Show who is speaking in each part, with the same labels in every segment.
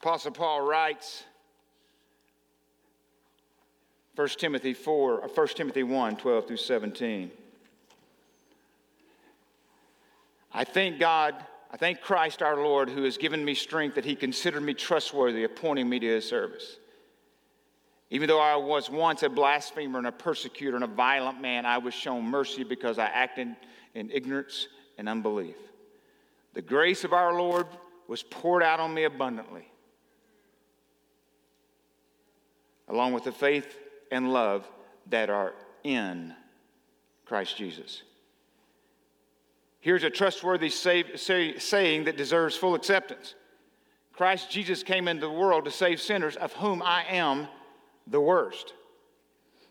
Speaker 1: Apostle Paul writes, 1 Timothy 4, uh, 1 Timothy 1, 12 through 17. I thank God, I thank Christ our Lord, who has given me strength that he considered me trustworthy, appointing me to his service. Even though I was once a blasphemer and a persecutor and a violent man, I was shown mercy because I acted in ignorance and unbelief. The grace of our Lord was poured out on me abundantly, along with the faith and love that are in Christ Jesus. Here's a trustworthy say, say, saying that deserves full acceptance Christ Jesus came into the world to save sinners, of whom I am the worst.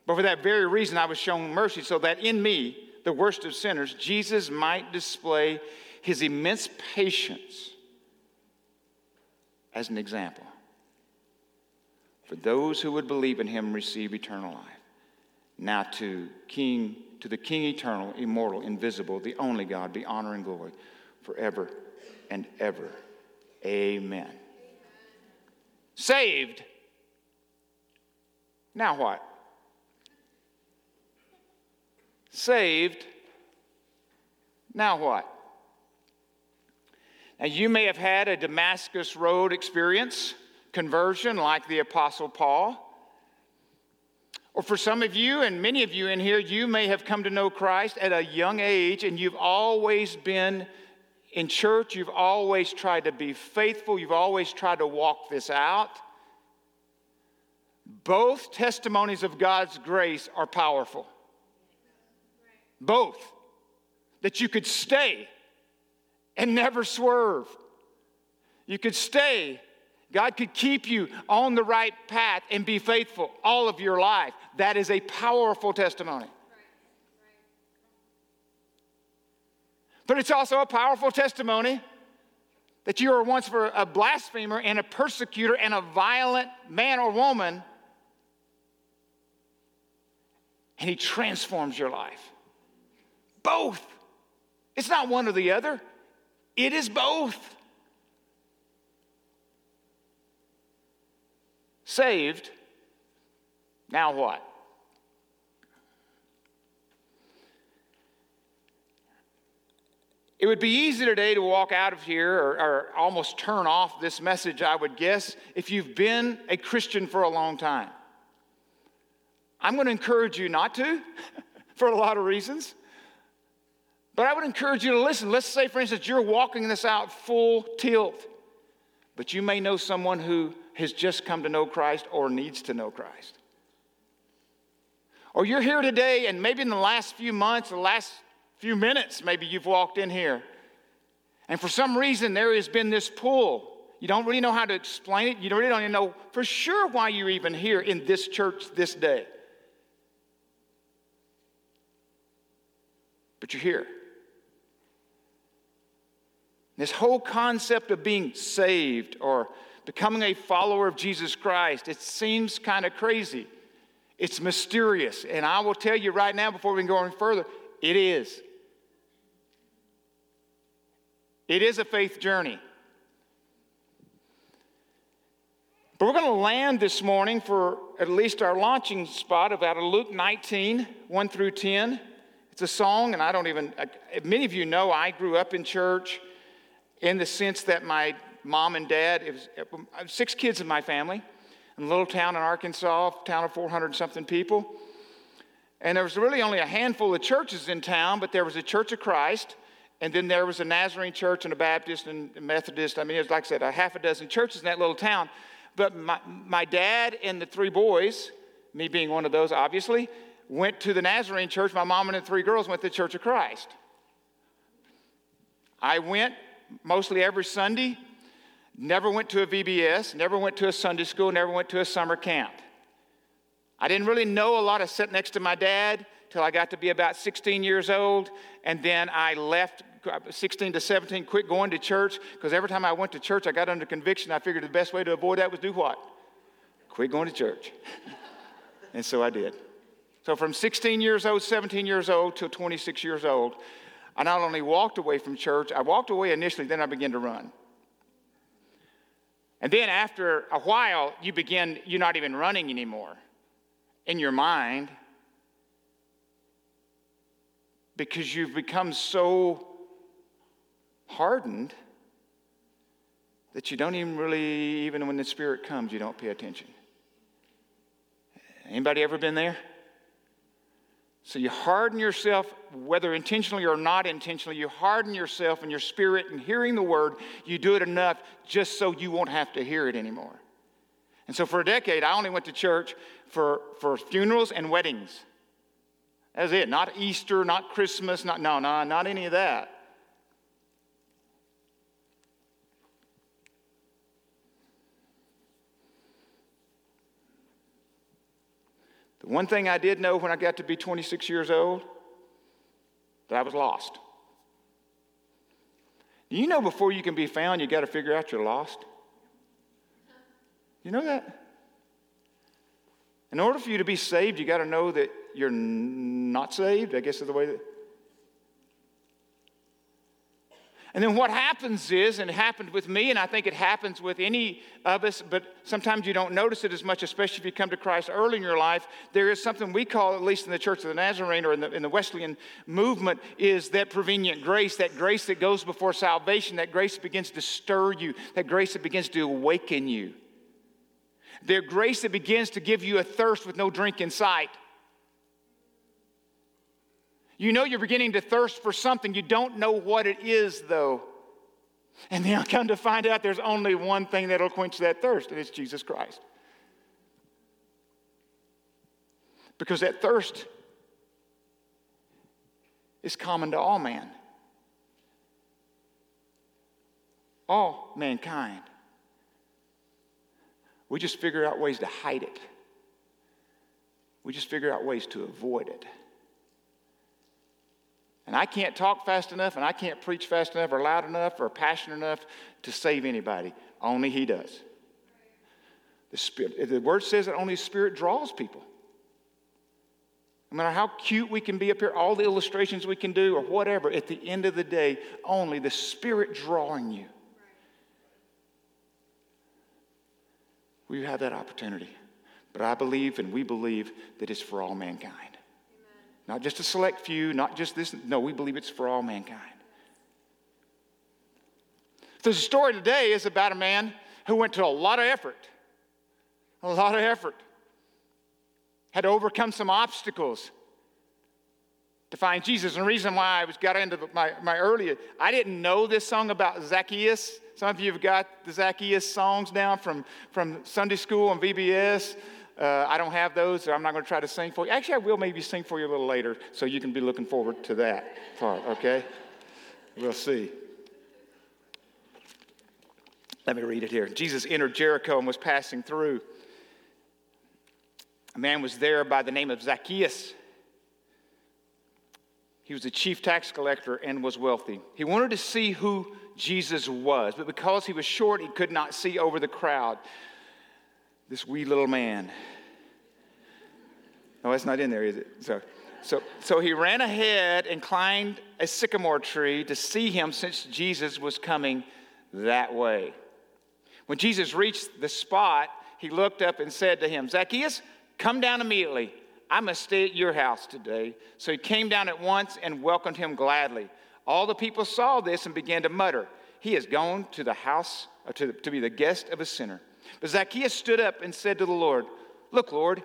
Speaker 1: But for that very reason, I was shown mercy, so that in me, the worst of sinners, Jesus might display his immense patience as an example for those who would believe in him receive eternal life. Now to King to the King eternal, immortal, invisible, the only God, be honor and glory forever and ever. Amen. Saved. Now what? Saved. Now what? Now, you may have had a Damascus Road experience, conversion, like the Apostle Paul. Or for some of you, and many of you in here, you may have come to know Christ at a young age and you've always been in church, you've always tried to be faithful, you've always tried to walk this out. Both testimonies of God's grace are powerful. Both. That you could stay and never swerve. You could stay God could keep you on the right path and be faithful all of your life. That is a powerful testimony. But it's also a powerful testimony that you were once for a blasphemer and a persecutor and a violent man or woman, and he transforms your life. Both. It's not one or the other, it is both. Saved. Now what? It would be easy today to walk out of here or, or, almost turn off this message, I would guess, if you've been a Christian for a long time. I'm going to encourage you not to for a lot of reasons. But I would encourage you to listen. Let's say, for instance, you're walking this out full tilt, but you may know someone who has just come to know Christ or needs to know Christ. Or you're here today, and maybe in the last few months, the last few minutes, maybe you've walked in here. And for some reason, there has been this pull. You don't really know how to explain it. You really don't even know for sure why you're even here in this church this day. But you're here. This whole concept of being saved or becoming a follower of Jesus Christ, it seems kind of crazy. It's mysterious. And I will tell you right now, before we go any further, it is. It is a faith journey. But we're going to land this morning for at least our launching spot of out of Luke 19, 1 through 10. It's a song, and I don't even, many of you know I grew up in church in the sense that my mom and dad. Was, it was uh, six kids in my family, in a little town in Arkansas, town of 400 something people. And there was really only a handful of churches in town, but there was a Church of Christ, and then there was a Nazarene church and a Baptist and a Methodist. I mean, it was like I said, a half a dozen churches in that little town. But my, my dad and the three boys, me being one of those, obviously, went to the Nazarene church. My mom and the three girls went to the Church of Christ. I went mostly every Sunday never went to a VBS, never went to a Sunday school, never went to a summer camp. I didn't really know a lot of sitting next to my dad till I got to be about 16 years old, and then I left 16 to 17, quit going to church because every time I went to church, I got under conviction. I figured the best way to avoid that was do what? Quit going to church. and so I did. So from 16 years old, 17 years old till 26 years old, I not only walked away from church, I walked away initially, then I began to run. And then after a while, you begin, you're not even running anymore in your mind because you've become so hardened that you don't even really, even when the Spirit comes, you don't pay attention. Anybody ever been there? So you harden yourself, whether intentionally or not intentionally, you harden yourself in your spirit and hearing the word. You do it enough just so you won't have to hear it anymore. And so for a decade, I only went to church for, for funerals and weddings. That's it. Not Easter, not Christmas, not no, no, not any of that. The one thing I did know when I got to be 26 years old, that I was lost. You know, before you can be found, you got to figure out you're lost. You know that? In order for you to be saved, you got to know that you're not saved, I guess is the way that. And then what happens is, and it happened with me, and I think it happens with any of us, but sometimes you don't notice it as much, especially if you come to Christ early in your life. There is something we call, at least in the Church of the Nazarene or in the, in the Wesleyan movement, is that prevenient grace, that grace that goes before salvation, that grace that begins to stir you, that grace that begins to awaken you. The grace that begins to give you a thirst with no drink in sight. You know you're beginning to thirst for something. You don't know what it is, though. And then I come to find out there's only one thing that'll quench that thirst, and it's Jesus Christ. Because that thirst is common to all man, all mankind. We just figure out ways to hide it. We just figure out ways to avoid it. And I can't talk fast enough, and I can't preach fast enough, or loud enough, or passionate enough to save anybody. Only He does. The, Spirit, the Word says that only the Spirit draws people. No matter how cute we can be up here, all the illustrations we can do, or whatever, at the end of the day, only the Spirit drawing you. We have that opportunity. But I believe, and we believe, that it's for all mankind. Not just a select few, not just this. No, we believe it's for all mankind. So the story today is about a man who went to a lot of effort, a lot of effort, had to overcome some obstacles to find Jesus. And the reason why I was got into my, my earlier, I didn't know this song about Zacchaeus. Some of you have got the Zacchaeus songs down from, from Sunday school and VBS. Uh, I don't have those, so I'm not going to try to sing for you. Actually, I will maybe sing for you a little later, so you can be looking forward to that part, okay? We'll see. Let me read it here. Jesus entered Jericho and was passing through. A man was there by the name of Zacchaeus. He was a chief tax collector and was wealthy. He wanted to see who Jesus was, but because he was short, he could not see over the crowd this wee little man. No, that's not in there, is it? So, so, so he ran ahead and climbed a sycamore tree to see him since Jesus was coming that way. When Jesus reached the spot, he looked up and said to him, Zacchaeus, come down immediately. I must stay at your house today. So he came down at once and welcomed him gladly. All the people saw this and began to mutter, He has gone to the house uh, to, to be the guest of a sinner. But Zacchaeus stood up and said to the Lord, Look, Lord,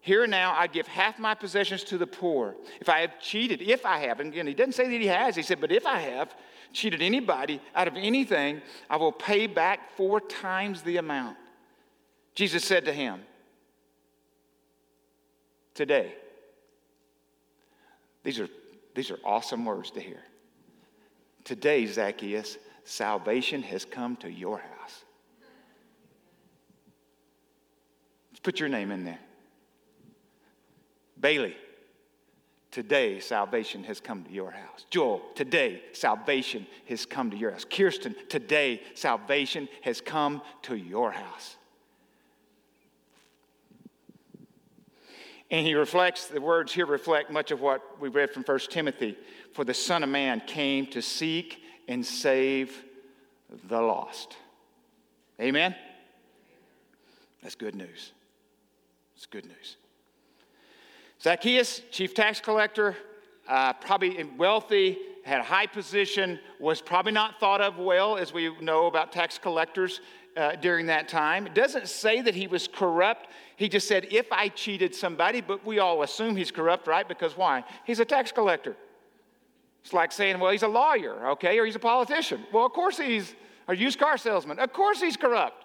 Speaker 1: here and now I give half my possessions to the poor. If I have cheated, if I have, and again, he doesn't say that he has, he said, but if I have cheated anybody out of anything, I will pay back four times the amount. Jesus said to him, Today, these are, these are awesome words to hear. Today, Zacchaeus, salvation has come to your house. Let's Put your name in there. Bailey, today salvation has come to your house. Joel, today salvation has come to your house. Kirsten, today salvation has come to your house. And he reflects, the words here reflect much of what we read from 1 Timothy. For the Son of Man came to seek and save the lost. Amen? That's good news. It's good news. Zacchaeus, chief tax collector, uh, probably wealthy, had a high position, was probably not thought of well, as we know about tax collectors uh, during that time. It doesn't say that he was corrupt. He just said, if I cheated somebody, but we all assume he's corrupt, right? Because why? He's a tax collector. It's like saying, well, he's a lawyer, okay, or he's a politician. Well, of course he's a used car salesman. Of course he's corrupt.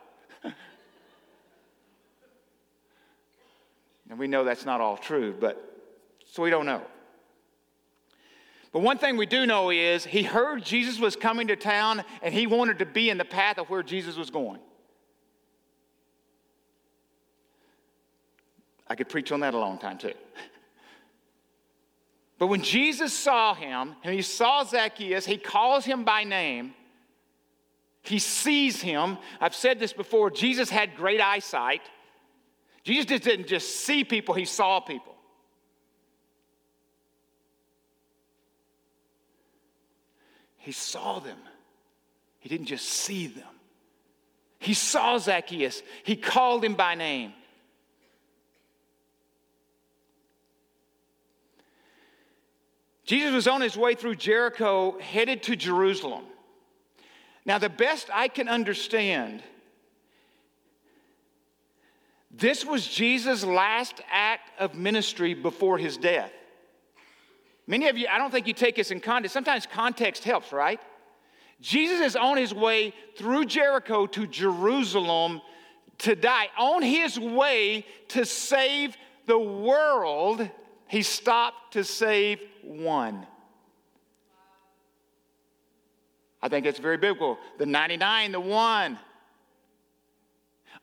Speaker 1: And we know that's not all true, but so we don't know. But one thing we do know is he heard Jesus was coming to town and he wanted to be in the path of where Jesus was going. I could preach on that a long time too. But when Jesus saw him and he saw Zacchaeus, he calls him by name. He sees him. I've said this before Jesus had great eyesight. Jesus just didn't just see people, he saw people. He saw them. He didn't just see them. He saw Zacchaeus. He called him by name. Jesus was on his way through Jericho, headed to Jerusalem. Now, the best I can understand, this was Jesus' last act of ministry before his death. Many of you, I don't think you take this in context. Sometimes context helps, right? Jesus is on his way through Jericho to Jerusalem to die. On his way to save the world, he stopped to save one. I think it's very biblical. The 99, the one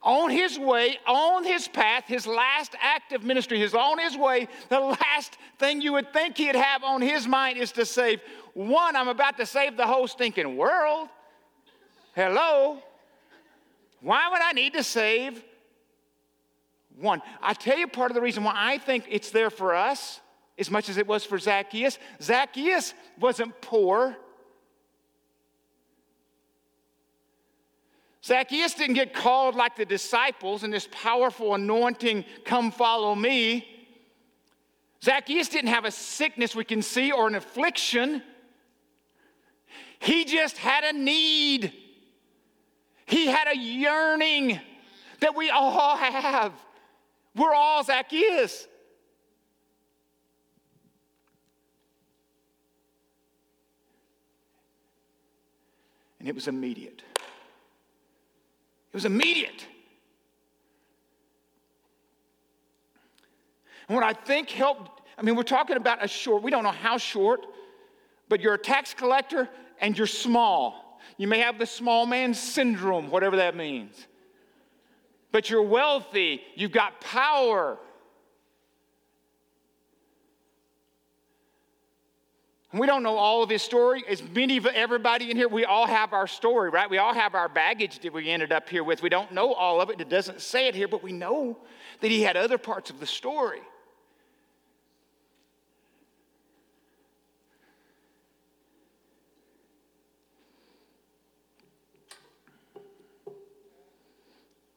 Speaker 1: on his way, on his path, his last act of ministry, his on his way, the last thing you would think he'd have on his mind is to save one. I'm about to save the whole stinking world. Hello? Why would I need to save one? I tell you part of the reason why I think it's there for us as much as it was for Zacchaeus. Zacchaeus wasn't poor. Zacchaeus didn't get called like the disciples in this powerful anointing, come follow me. Zacchaeus didn't have a sickness we can see or an affliction. He just had a need. He had a yearning that we all have. We're all Zacchaeus. And it was immediate. It was immediate. And what I think helped, I mean, we're talking about a short, we don't know how short, but you're a tax collector and you're small. You may have the small man syndrome, whatever that means. But you're wealthy, you've got power, We don't know all of his story. As many of everybody in here, we all have our story, right? We all have our baggage that we ended up here with. We don't know all of it. It doesn't say it here, but we know that he had other parts of the story.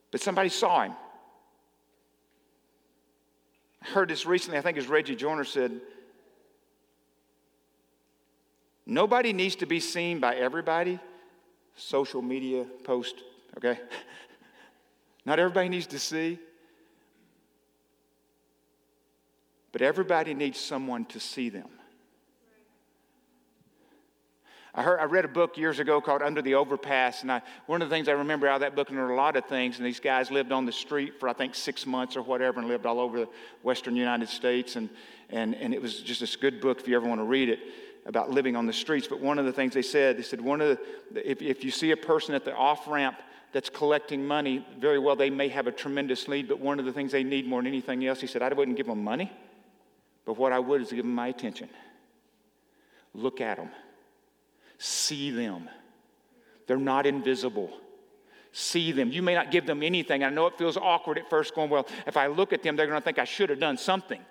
Speaker 1: But somebody saw him. I heard this recently, I think as Reggie Joiner said, Nobody needs to be seen by everybody. Social media post, okay? Not everybody needs to see. But everybody needs someone to see them. I, heard, I read a book years ago called Under the Overpass, and I, one of the things I remember out of that book, and there were a lot of things, and these guys lived on the street for I think six months or whatever, and lived all over the western United States, and, and, and it was just this good book if you ever want to read it about living on the streets, but one of the things they said, they said, one of the, if, if you see a person at the off ramp that's collecting money, very well, they may have a tremendous need, but one of the things they need more than anything else, he said, I wouldn't give them money, but what I would is give them my attention. Look at them, see them. They're not invisible. See them. You may not give them anything. I know it feels awkward at first, going, Well, if I look at them, they're going to think I should have done something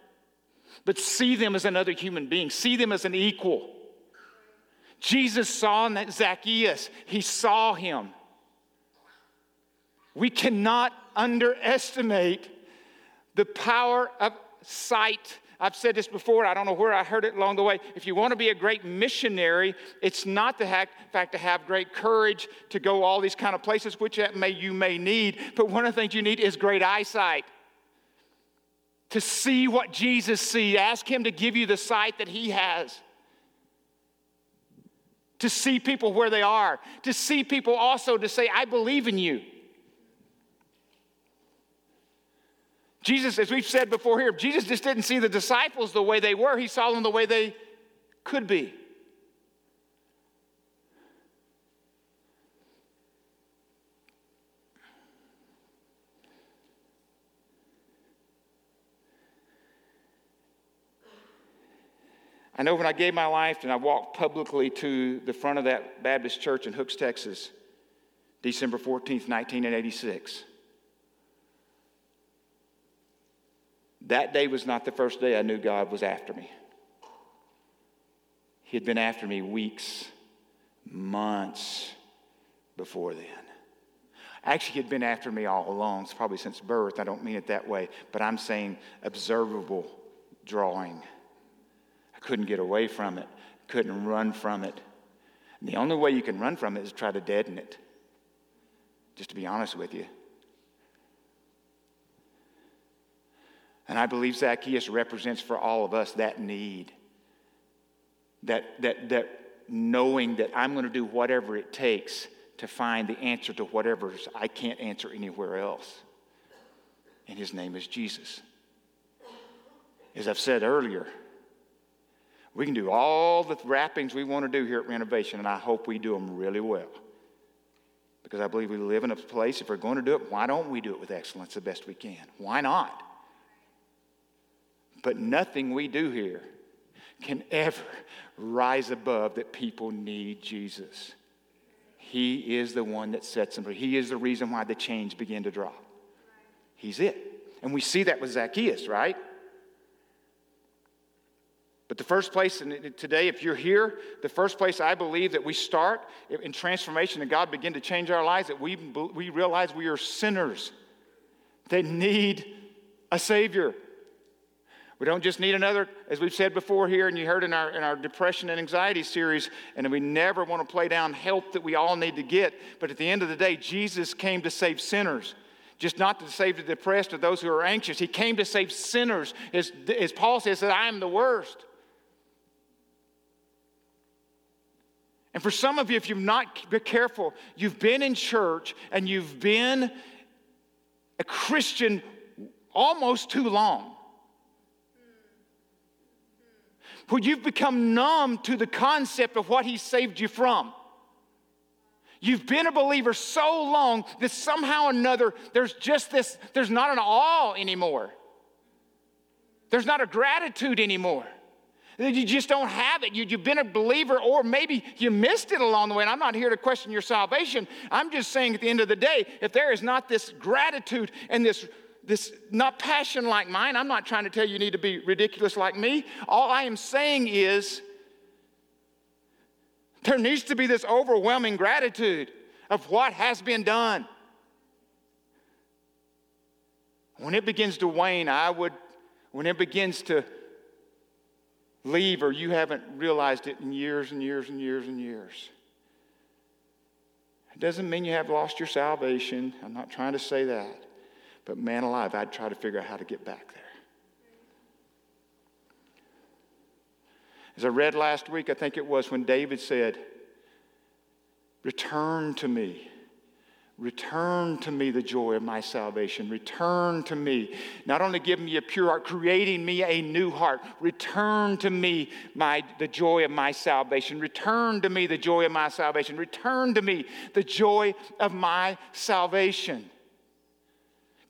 Speaker 1: but see them as another human being, see them as an equal. Jesus saw that Zacchaeus, he saw him. We cannot underestimate the power of sight. I've said this before, I don't know where I heard it along the way. If you want to be a great missionary, it's not the fact to have great courage to go all these kind of places, which that may, you may need, but one of the things you need is great eyesight. To see what Jesus sees. Ask Him to give you the sight that He has to see people where they are, to see people also to say, I believe in you. Jesus, as we've said before here, Jesus just didn't see the disciples the way they were, he saw them the way they could be. I know when I gave my life and I walked publicly to the front of that Baptist church in Hooks, Texas, December 14th, 1986. That day was not the first day I knew God was after me. He had been after me weeks, months before then. Actually, he had been after me all along, probably since birth. I don't mean it that way, but I'm saying observable drawing. Couldn't get away from it, couldn't run from it. And the only way you can run from it is try to deaden it, just to be honest with you. And I believe Zacchaeus represents for all of us that need. That, that, that knowing that I'm going to do whatever it takes to find the answer to whatever I can't answer anywhere else. And his name is Jesus. As I've said earlier, we can do all the wrappings we want to do here at Renovation, and I hope we do them really well. Because I believe we live in a place, if we're going to do it, why don't we do it with excellence the best we can? Why not? But nothing we do here can ever rise above that people need Jesus. He is the one that sets them free. He is the reason why the chains begin to drop. He's it. And we see that with Zacchaeus, right? But the first place today, if you're here, the first place I believe that we start in transformation and God begin to change our lives, that we, we realize we are sinners that need a Savior. We don't just need another, as we've said before here, and you heard in our, in our depression and anxiety series, and we never want to play down help that we all need to get. But at the end of the day, Jesus came to save sinners, just not to save the depressed or those who are anxious. He came to save sinners. As, as Paul says, that I am the worst. And for some of you, if you've not been careful, you've been in church and you've been a Christian almost too long. where you've become numb to the concept of what He saved you from. You've been a believer so long that somehow or another there's just this, there's not an awe anymore. There's not a gratitude anymore. You just don't have it. You, have been a believer, or maybe you missed it along the way. And I'm not here to question your salvation. I'm just saying at the end of the day, if there is not this gratitude and this this not passion like mine. I'm not trying to tell you you need to be ridiculous like me. All I am saying is there needs to be this overwhelming gratitude of what has been done. When it begins to wane, I would, when it begins to leave or you haven't realized it in years and years and years and years. It doesn't mean you have lost your salvation. I'm not trying to say that. But man alive, I'd try to figure out how to get back there. As I read last week, I think it was when David said, Return to me. Return to me the joy of my salvation. Return to me. Not only give me a pure heart, creating me a new heart. Return to me my, the joy of my salvation. Return to me the joy of my salvation. Return to me the joy of my salvation.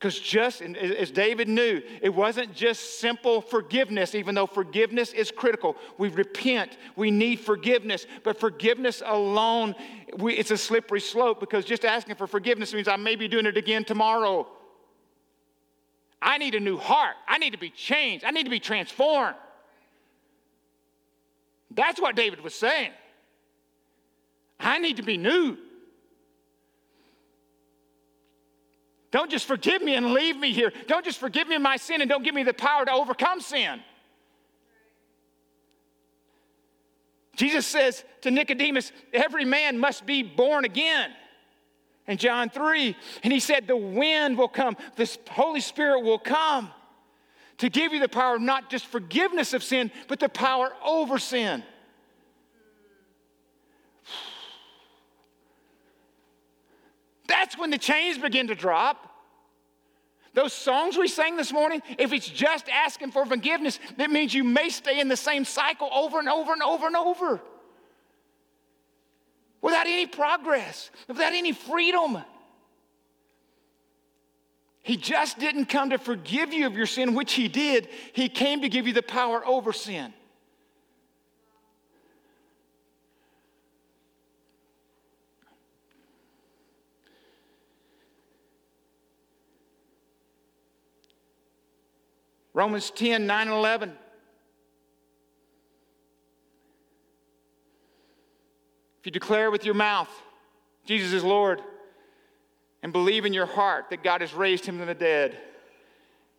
Speaker 1: Because just as David knew, it wasn't just simple forgiveness, even though forgiveness is critical. We repent, we need forgiveness, but forgiveness alone, we, it's a slippery slope because just asking for forgiveness means I may be doing it again tomorrow. I need a new heart. I need to be changed. I need to be transformed. That's what David was saying. I need to be new. Don't just forgive me and leave me here. Don't just forgive me my sin and don't give me the power to overcome sin. Jesus says to Nicodemus, Every man must be born again. In John 3, and he said, The wind will come, the Holy Spirit will come to give you the power of not just forgiveness of sin, but the power over sin. That's when the chains begin to drop. Those songs we sang this morning, if it's just asking for forgiveness, that means you may stay in the same cycle over and over and over and over without any progress, without any freedom. He just didn't come to forgive you of your sin, which He did. He came to give you the power over sin. Romans 10 9 and 11. If you declare with your mouth Jesus is Lord and believe in your heart that God has raised him from the dead,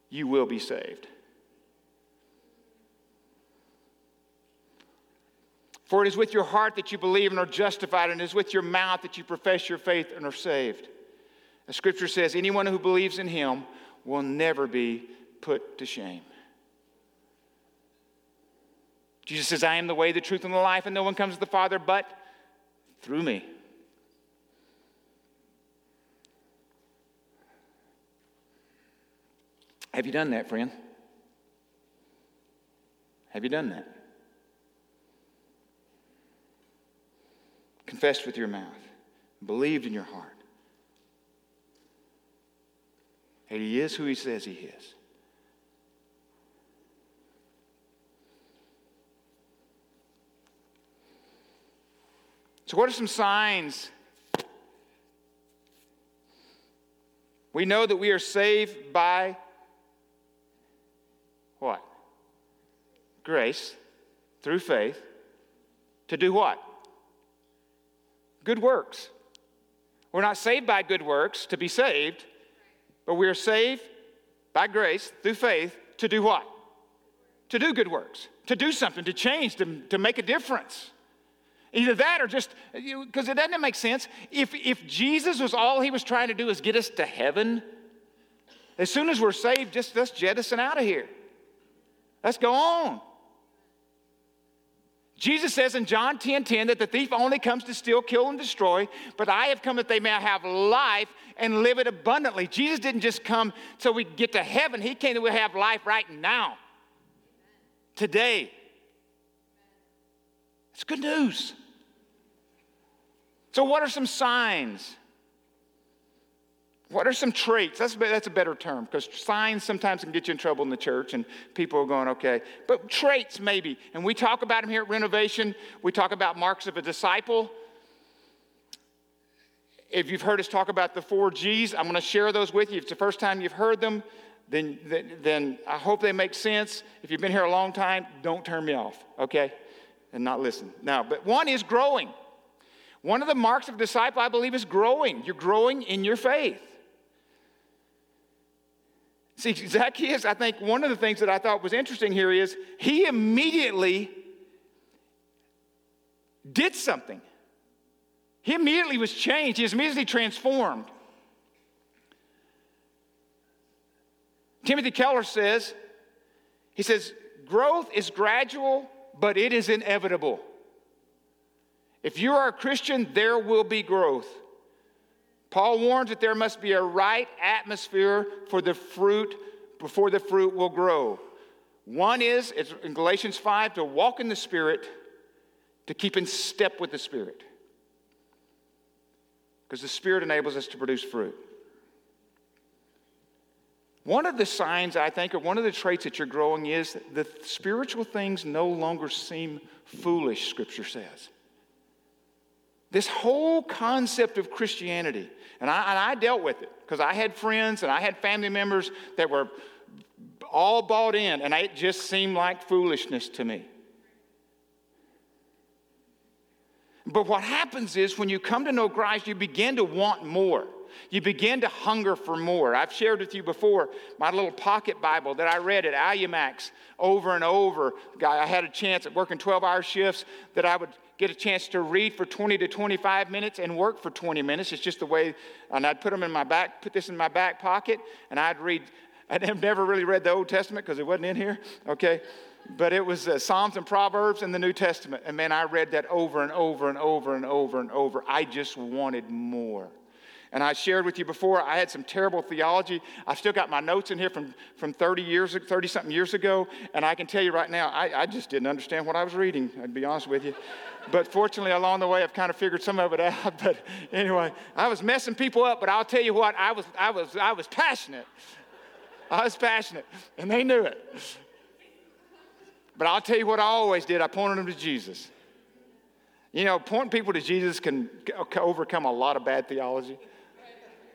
Speaker 1: you will be saved. For it is with your heart that you believe and are justified, and it is with your mouth that you profess your faith and are saved. The scripture says, anyone who believes in him will never be put to shame. Jesus says, I am the way, the truth, and the life, and no one comes to the Father but through me. Have you done that, friend? Have you done that? Confessed with your mouth, believed in your heart that He is who He says He is. So, what are some signs? We know that we are saved by what? Grace through faith to do what? Good works. We're not saved by good works to be saved, but we are saved by grace through faith to do what? To do good works, to do something, to change, to, to make a difference. Either that or just, because it doesn't make sense. If, if Jesus was all he was trying to do is get us to heaven, as soon as we're saved, just let's jettison out of here. Let's go on. Jesus says in John 10 10 that the thief only comes to steal, kill, and destroy, but I have come that they may have life and live it abundantly. Jesus didn't just come so we get to heaven, He came that we have life right now, today. It's good news. So, what are some signs? What are some traits? That's, that's a better term because signs sometimes can get you in trouble in the church and people are going, okay. But traits, maybe. And we talk about them here at Renovation. We talk about marks of a disciple. If you've heard us talk about the four G's, I'm going to share those with you. If it's the first time you've heard them, then, then, then I hope they make sense. If you've been here a long time, don't turn me off, okay? And not listen. Now, but one is growing. One of the marks of a disciple, I believe, is growing. You're growing in your faith. See, Zacchaeus, I think one of the things that I thought was interesting here is he immediately did something. He immediately was changed, he was immediately transformed. Timothy Keller says, he says, growth is gradual, but it is inevitable. If you are a Christian, there will be growth. Paul warns that there must be a right atmosphere for the fruit before the fruit will grow. One is, it's in Galatians 5, to walk in the Spirit, to keep in step with the Spirit. Because the Spirit enables us to produce fruit. One of the signs, I think, or one of the traits that you're growing is that spiritual things no longer seem foolish, Scripture says. This whole concept of Christianity, and I, and I dealt with it because I had friends and I had family members that were all bought in, and it just seemed like foolishness to me. But what happens is when you come to know Christ, you begin to want more. You begin to hunger for more. I've shared with you before my little pocket Bible that I read at Alumax over and over. I had a chance at working 12 hour shifts that I would get a chance to read for 20 to 25 minutes and work for 20 minutes. It's just the way, and I'd put them in my back, put this in my back pocket, and I'd read. I'd never really read the Old Testament because it wasn't in here, okay? but it was uh, Psalms and Proverbs in the New Testament. And man, I read that over and over and over and over and over. I just wanted more. And I shared with you before, I had some terrible theology. I've still got my notes in here from, from 30 years, 30 something years ago. And I can tell you right now, I, I just didn't understand what I was reading, I'd be honest with you. But fortunately, along the way, I've kind of figured some of it out. But anyway, I was messing people up, but I'll tell you what, I was, I was, I was passionate. I was passionate, and they knew it. But I'll tell you what I always did I pointed them to Jesus. You know, pointing people to Jesus can overcome a lot of bad theology.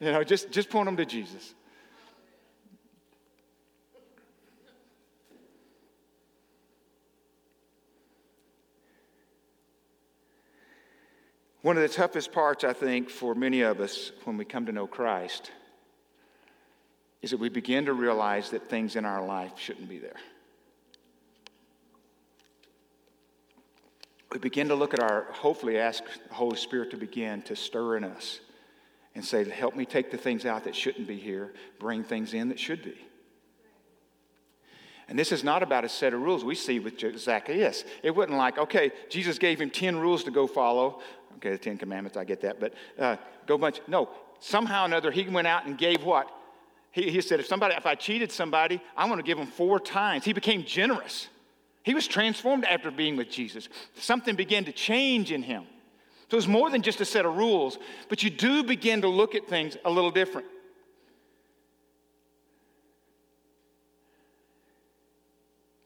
Speaker 1: You know, just, just point them to Jesus. One of the toughest parts, I think, for many of us when we come to know Christ is that we begin to realize that things in our life shouldn't be there. we begin to look at our, hopefully, ask the Holy Spirit to begin to stir in us and say, Help me take the things out that shouldn't be here, bring things in that should be. And this is not about a set of rules we see with Zacchaeus. It wasn't like, okay, Jesus gave him 10 rules to go follow. Okay, the 10 commandments, I get that, but uh, go bunch. No, somehow or another, he went out and gave what? He, he said, if somebody, if I cheated somebody, I'm going to give them four times. He became generous. He was transformed after being with Jesus. Something began to change in him. So it's more than just a set of rules, but you do begin to look at things a little different.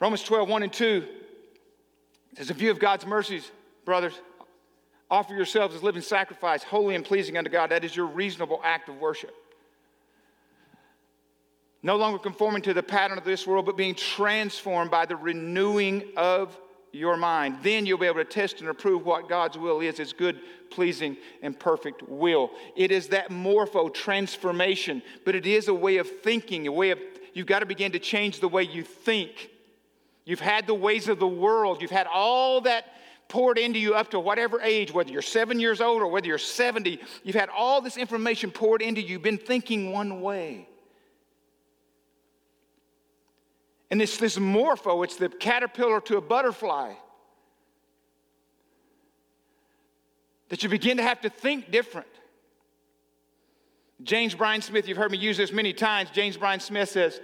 Speaker 1: Romans 12, 1 and 2 says, In view of God's mercies, brothers, offer yourselves as living sacrifice, holy and pleasing unto God. That is your reasonable act of worship no longer conforming to the pattern of this world, but being transformed by the renewing of your mind. Then you'll be able to test and approve what God's will is, His good, pleasing, and perfect will. It is that morpho transformation, but it is a way of thinking, a way of, you've got to begin to change the way you think. You've had the ways of the world, you've had all that poured into you up to whatever age, whether you're seven years old or whether you're 70, you've had all this information poured into you, been thinking one way. And it's this morpho, it's the caterpillar to a butterfly. That you begin to have to think different. James Bryan Smith, you've heard me use this many times. James Bryan Smith says,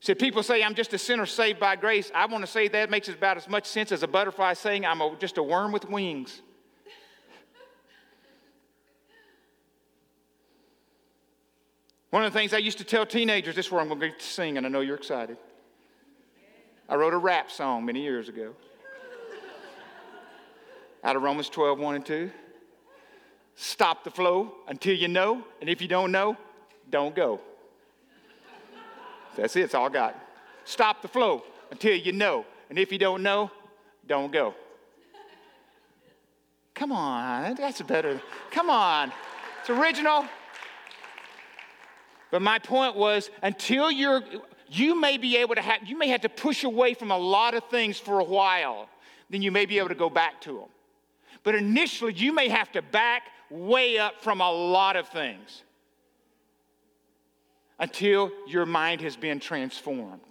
Speaker 1: said, People say I'm just a sinner saved by grace. I want to say that makes about as much sense as a butterfly saying I'm a, just a worm with wings. One of the things I used to tell teenagers, this is where I'm going to sing, and I know you're excited. I wrote a rap song many years ago out of Romans 12, 1 and 2. Stop the flow until you know, and if you don't know, don't go. That's it, it's all I got. Stop the flow until you know, and if you don't know, don't go. Come on, that's better. Come on, it's original. But my point was until you're, you may be able to have, you may have to push away from a lot of things for a while, then you may be able to go back to them. But initially, you may have to back way up from a lot of things until your mind has been transformed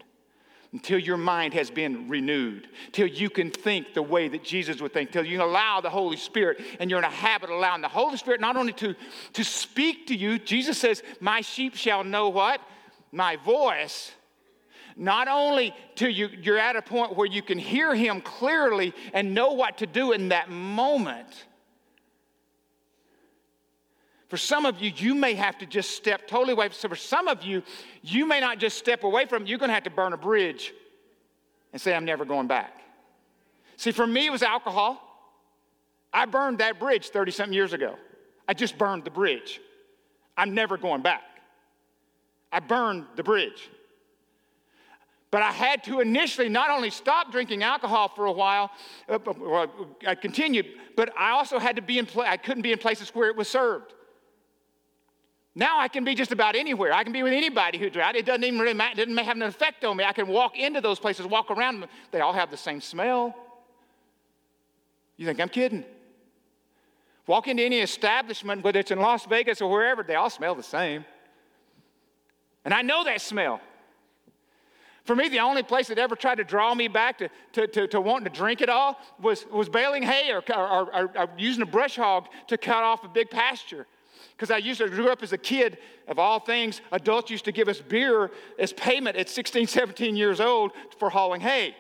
Speaker 1: until your mind has been renewed, till you can think the way that Jesus would think, till you allow the Holy Spirit and you're in a habit of allowing the Holy Spirit not only to, to speak to you, Jesus says, My sheep shall know what? My voice. Not only till you, you're at a point where you can hear him clearly and know what to do in that moment for some of you, you may have to just step totally away. So for some of you, you may not just step away from it, you're going to have to burn a bridge and say, I'm never going back. See, for me, it was alcohol. I burned that bridge 30 something years ago. I just burned the bridge. I'm never going back. I burned the bridge. But I had to initially not only stop drinking alcohol for a while, uh, well, I continued, but I also had to be in place, I couldn't be in places where it was served. Now I can be just about anywhere. I can be with anybody who drought. It doesn't even really matter, it doesn't have an effect on me. I can walk into those places, walk around them. They all have the same smell. You think I'm kidding? Walk into any establishment, whether it's in Las Vegas or wherever, they all smell the same. And I know that smell. For me, the only place that ever tried to draw me back to, to, to, to wanting to drink it all was, was baling hay or, or, or, or using a brush hog to cut off a big pasture. Because I used to grew up as a kid, of all things, adults used to give us beer as payment at 16, 17 years old for hauling hay.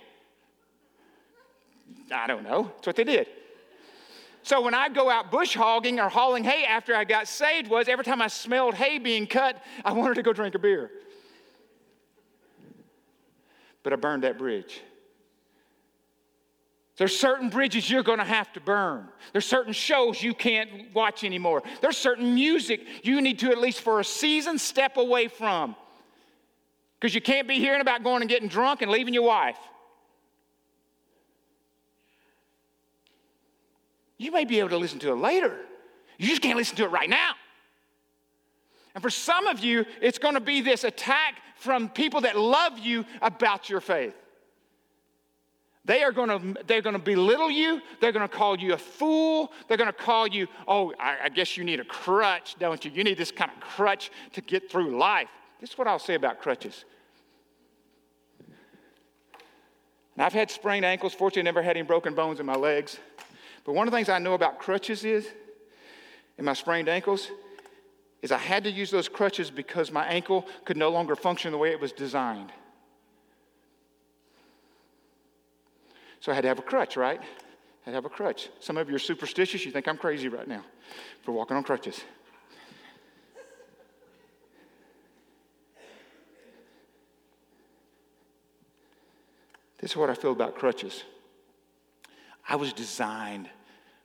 Speaker 1: I don't know. That's what they did. So when I'd go out bush hogging or hauling hay after I got saved was every time I smelled hay being cut, I wanted to go drink a beer. But I burned that bridge. There's certain bridges you're going to have to burn. There's certain shows you can't watch anymore. There's certain music you need to, at least for a season, step away from. Because you can't be hearing about going and getting drunk and leaving your wife. You may be able to listen to it later. You just can't listen to it right now. And for some of you, it's going to be this attack from people that love you about your faith. They are going to, they're going to belittle you. They're going to call you a fool. They're going to call you, oh, I, I guess you need a crutch, don't you? You need this kind of crutch to get through life. This is what I'll say about crutches. And I've had sprained ankles. Fortunately, never had any broken bones in my legs. But one of the things I know about crutches is, in my sprained ankles, is I had to use those crutches because my ankle could no longer function the way it was designed. So I had to have a crutch, right? I had to have a crutch. Some of you are superstitious. You think I'm crazy right now for walking on crutches. This is what I feel about crutches. I was designed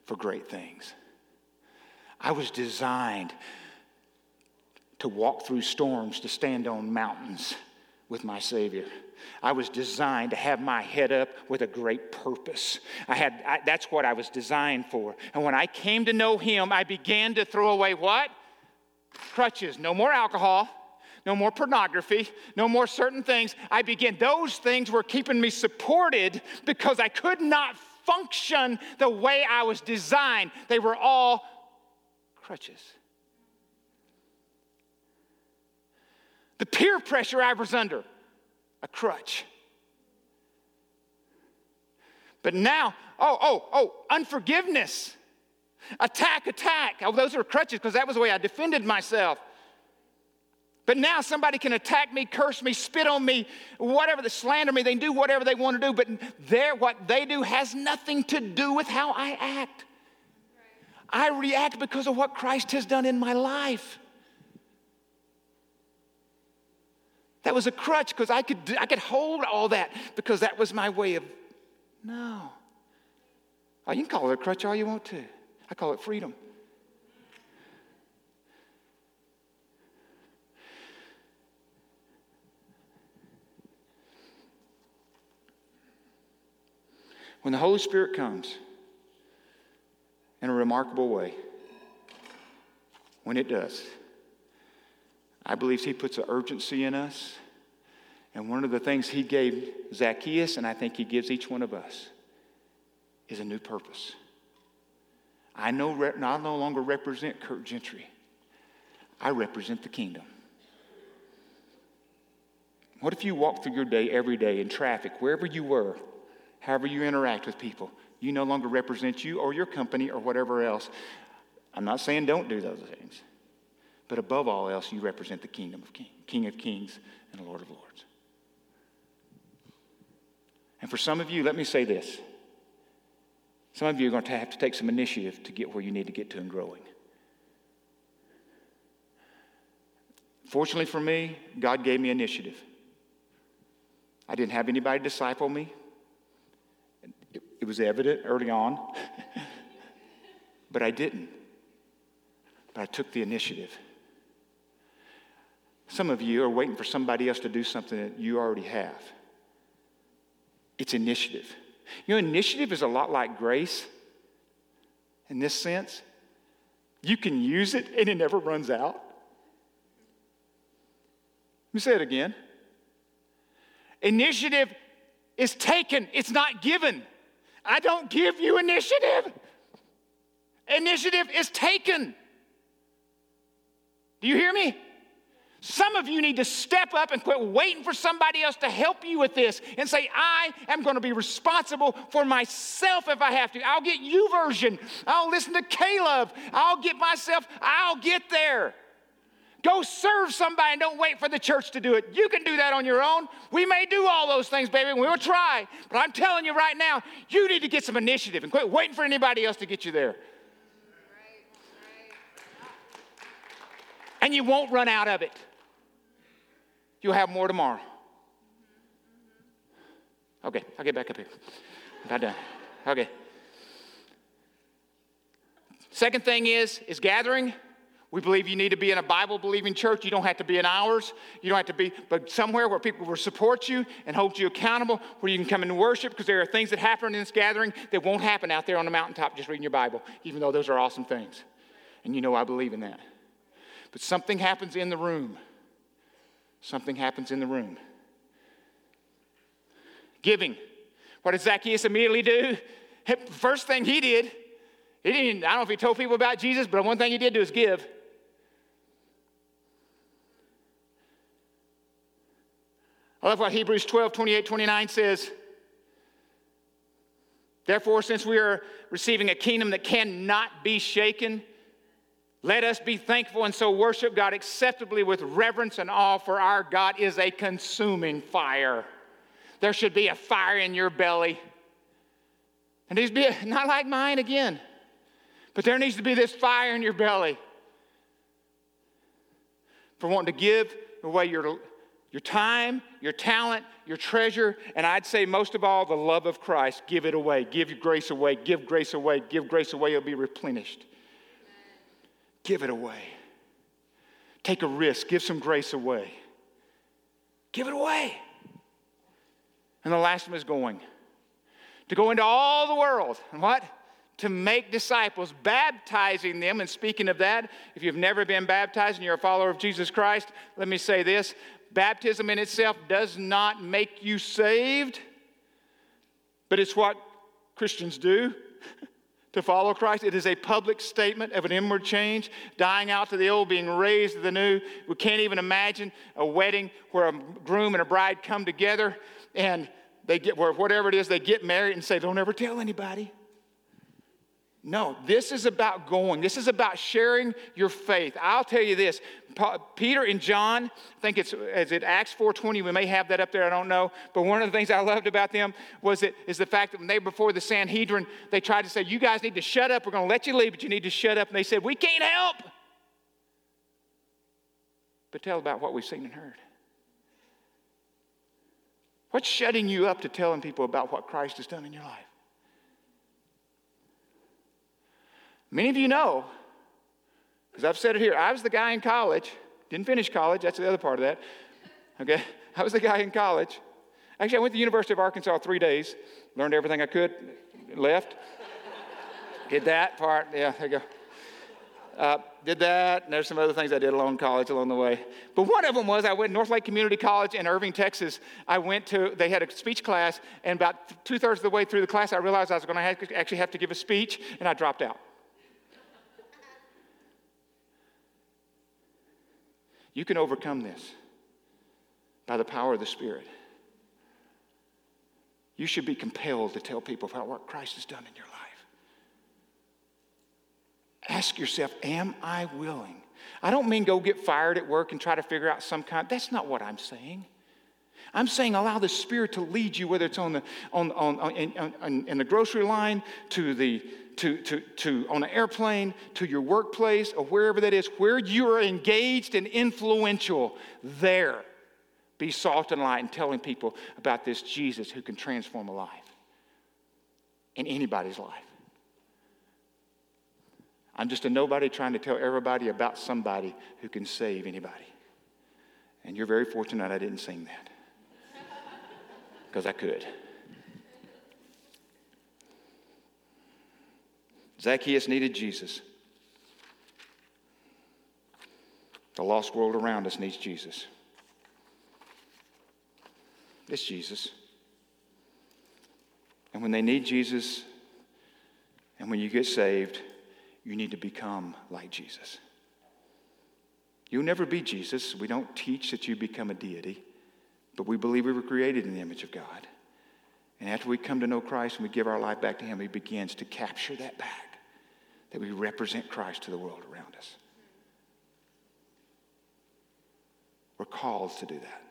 Speaker 1: for great things. I was designed to walk through storms, to stand on mountains with my Savior. I was designed to have my head up with a great purpose. I had, I, that's what I was designed for. And when I came to know Him, I began to throw away what? Crutches. No more alcohol, no more pornography, no more certain things. I began, those things were keeping me supported because I could not function the way I was designed. They were all crutches. The peer pressure I was under, a crutch. But now, oh, oh, oh, unforgiveness, attack, attack. Oh, those are crutches because that was the way I defended myself. But now somebody can attack me, curse me, spit on me, whatever, they slander me. They do whatever they want to do, but their, what they do has nothing to do with how I act. I react because of what Christ has done in my life. That was a crutch because I could, I could hold all that because that was my way of, no. Oh, you can call it a crutch all you want to. I call it freedom. When the Holy Spirit comes in a remarkable way, when it does, I believe He puts an urgency in us. And one of the things He gave Zacchaeus, and I think He gives each one of us, is a new purpose. I, know, I no longer represent Kurt Gentry, I represent the kingdom. What if you walk through your day every day in traffic, wherever you were, however you interact with people, you no longer represent you or your company or whatever else. I'm not saying don't do those things, but above all else, you represent the kingdom of King, King of Kings and the Lord of Lords. And for some of you, let me say this. Some of you are going to have to take some initiative to get where you need to get to in growing. Fortunately for me, God gave me initiative. I didn't have anybody disciple me. It was evident early on, but I didn't. But I took the initiative. Some of you are waiting for somebody else to do something that you already have. It's initiative. You know, initiative is a lot like grace in this sense. You can use it and it never runs out. Let me say it again. Initiative is taken, it's not given. I don't give you initiative. Initiative is taken. Do you hear me? Some of you need to step up and quit waiting for somebody else to help you with this and say, I am going to be responsible for myself if I have to. I'll get YouVersion. I'll listen to Caleb. I'll get myself, I'll get there. Go serve somebody and don't wait for the church to do it. You can do that on your own. We may do all those things, baby, and we'll try. But I'm telling you right now, you need to get some initiative and quit waiting for anybody else to get you there. And you won't run out of it. You'll have more tomorrow. Okay, I'll get back up here. About done. Okay. Second thing is is gathering. We believe you need to be in a Bible believing church. You don't have to be in ours. You don't have to be, but somewhere where people will support you and hold you accountable, where you can come and worship, because there are things that happen in this gathering that won't happen out there on the mountaintop just reading your Bible, even though those are awesome things. And you know I believe in that. But something happens in the room. Something happens in the room. Giving. What did Zacchaeus immediately do? First thing he did, he didn't, I don't know if he told people about Jesus, but one thing he did do is give. I love what Hebrews 12, 28, 29 says. Therefore, since we are receiving a kingdom that cannot be shaken, let us be thankful and so worship God acceptably with reverence and awe, for our God is a consuming fire. There should be a fire in your belly. And needs to be a, not like mine again, but there needs to be this fire in your belly for wanting to give away your your time, your talent, your treasure, and I'd say most of all, the love of Christ. Give it away. Give grace away. Give grace away. Give grace away. It'll be replenished. Give it away. Take a risk. Give some grace away. Give it away. And the last one is going. To go into all the world. And what? to make disciples, baptizing them. And speaking of that, if you've never been baptized and you're a follower of Jesus Christ, let me say this Baptism in itself does not make you saved, but it's what Christians do to follow Christ. It is a public statement of an inward change, dying out to the old, being raised to the new. We can't even imagine a wedding where a groom and a bride come together and they get, where whatever it is, they get married and say, Don't ever tell anybody. No, this is about going. This is about sharing your faith. I'll tell you this. Peter and John, I think it's is it Acts 4:20, we may have that up there, I don't know. But one of the things I loved about them was it is the fact that when they were before the Sanhedrin, they tried to say, You guys need to shut up, we're gonna let you leave, but you need to shut up. And they said, We can't help. But tell about what we've seen and heard. What's shutting you up to telling people about what Christ has done in your life? Many of you know, because I've said it here, I was the guy in college, didn't finish college, that's the other part of that. Okay? I was the guy in college. Actually, I went to the University of Arkansas three days, learned everything I could, left. did that part, yeah, there you go. Uh, did that, and there's some other things I did along college along the way. But one of them was I went to Northlake Community College in Irving, Texas. I went to, they had a speech class, and about two thirds of the way through the class, I realized I was going to actually have to give a speech, and I dropped out. You can overcome this by the power of the Spirit. You should be compelled to tell people about what Christ has done in your life. Ask yourself, am I willing? I don't mean go get fired at work and try to figure out some kind. That's not what I'm saying. I'm saying allow the Spirit to lead you, whether it's on the, on, on, on in, on, in the grocery line, to the to, to, to on an airplane, to your workplace, or wherever that is, where you are engaged and influential, there be salt and light and telling people about this Jesus who can transform a life in anybody's life. I'm just a nobody trying to tell everybody about somebody who can save anybody. And you're very fortunate I didn't sing that because I could. Zacchaeus needed Jesus. The lost world around us needs Jesus. It's Jesus. And when they need Jesus, and when you get saved, you need to become like Jesus. You'll never be Jesus. We don't teach that you become a deity, but we believe we were created in the image of God. And after we come to know Christ and we give our life back to Him, He begins to capture that back, that we represent Christ to the world around us. We're called to do that.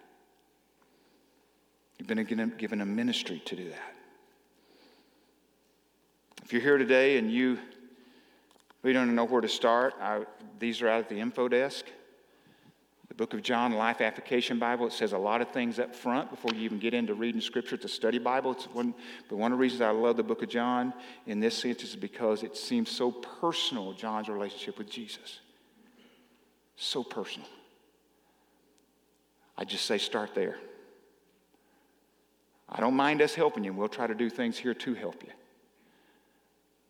Speaker 1: You've been given a ministry to do that. If you're here today and you we don't know where to start, I, these are out at the info desk. Book of John, Life Application Bible, it says a lot of things up front before you even get into reading Scripture. It's a study Bible. It's one, but one of the reasons I love the book of John in this sense is because it seems so personal, John's relationship with Jesus. So personal. I just say start there. I don't mind us helping you. We'll try to do things here to help you.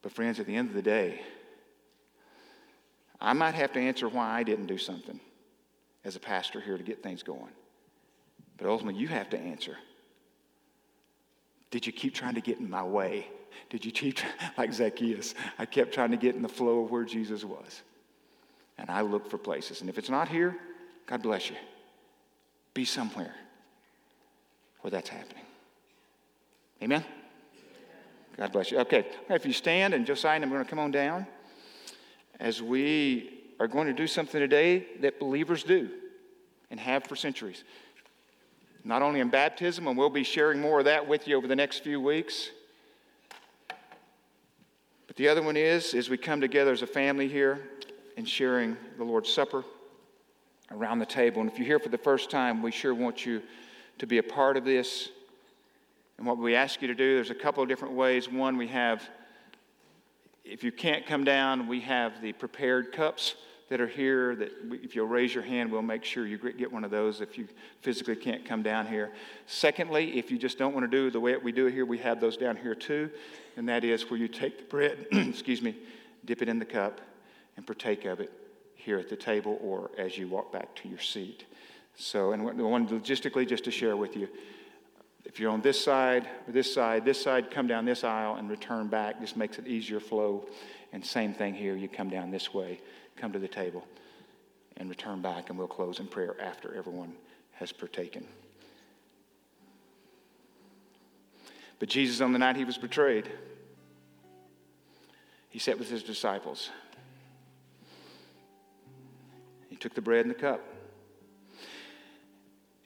Speaker 1: But, friends, at the end of the day, I might have to answer why I didn't do something as a pastor here to get things going. But ultimately, you have to answer. Did you keep trying to get in my way? Did you keep, like Zacchaeus, I kept trying to get in the flow of where Jesus was. And I look for places. And if it's not here, God bless you. Be somewhere where that's happening. Amen? God bless you. Okay, if you stand and Josiah I'm going to come on down as we are going to do something today that believers do and have for centuries. Not only in baptism, and we'll be sharing more of that with you over the next few weeks. But the other one is, as we come together as a family here and sharing the Lord's Supper around the table. And if you're here for the first time, we sure want you to be a part of this. And what we ask you to do, there's a couple of different ways. One, we have if you can't come down, we have the prepared cups that are here that if you'll raise your hand, we'll make sure you get one of those if you physically can't come down here. Secondly, if you just don't want to do the way we do it here, we have those down here too. And that is where you take the bread, excuse me, dip it in the cup, and partake of it here at the table or as you walk back to your seat. So, and one logistically, just to share with you, if you're on this side or this side, this side, come down this aisle and return back. Just makes it easier flow. And same thing here. You come down this way, come to the table, and return back, and we'll close in prayer after everyone has partaken. But Jesus, on the night he was betrayed, he sat with his disciples. He took the bread and the cup.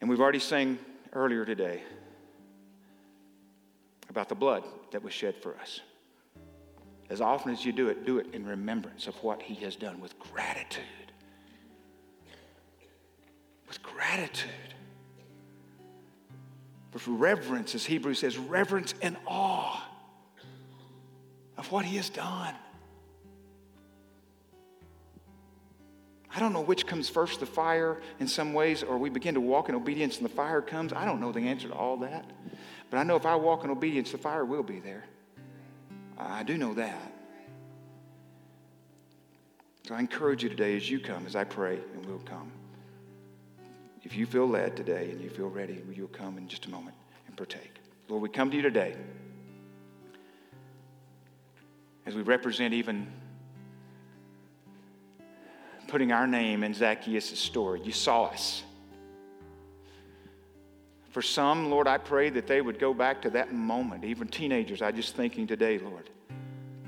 Speaker 1: And we've already sang earlier today about the blood that was shed for us. As often as you do it, do it in remembrance of what He has done with gratitude. With gratitude. With reverence, as Hebrews says, reverence and awe of what He has done. I don't know which comes first, the fire in some ways, or we begin to walk in obedience and the fire comes. I don't know the answer to all that. But I know if I walk in obedience, the fire will be there. I do know that. So I encourage you today as you come, as I pray, and we'll come. If you feel led today and you feel ready, you'll come in just a moment and partake. Lord, we come to you today as we represent even putting our name in Zacchaeus' story. You saw us. For some, Lord, I pray that they would go back to that moment, even teenagers. I just thinking today, Lord,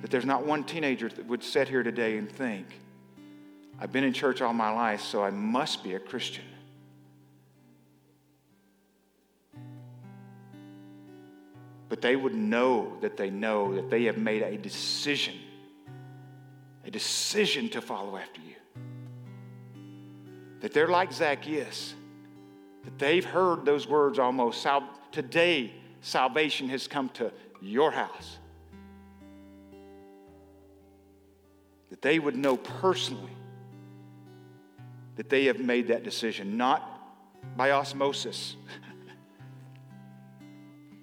Speaker 1: that there's not one teenager that would sit here today and think, I've been in church all my life, so I must be a Christian. But they would know that they know that they have made a decision, a decision to follow after you. That they're like Zacchaeus that they've heard those words almost today, salvation has come to your house. That they would know personally that they have made that decision, not by osmosis,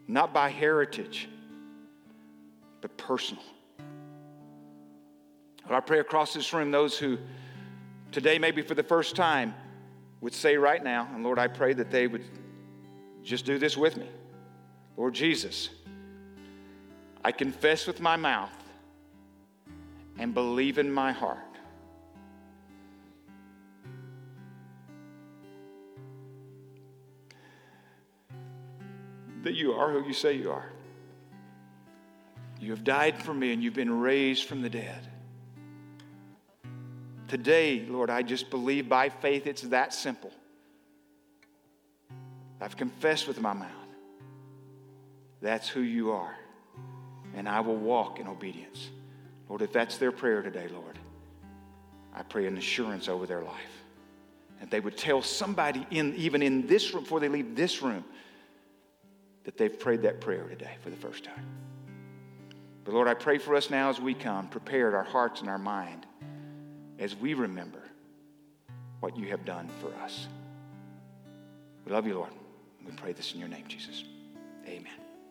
Speaker 1: not by heritage, but personal. Lord, I pray across this room those who today, maybe for the first time, would say right now, and Lord, I pray that they would just do this with me. Lord Jesus, I confess with my mouth and believe in my heart that you are who you say you are. You have died for me and you've been raised from the dead. Today, Lord, I just believe by faith it's that simple. I've confessed with my mouth. That's who you are. And I will walk in obedience. Lord, if that's their prayer today, Lord, I pray an assurance over their life. And they would tell somebody in even in this room before they leave this room that they've prayed that prayer today for the first time. But Lord, I pray for us now as we come, prepared our hearts and our mind as we remember what you have done for us. We love you, Lord. We pray this in your name, Jesus. Amen.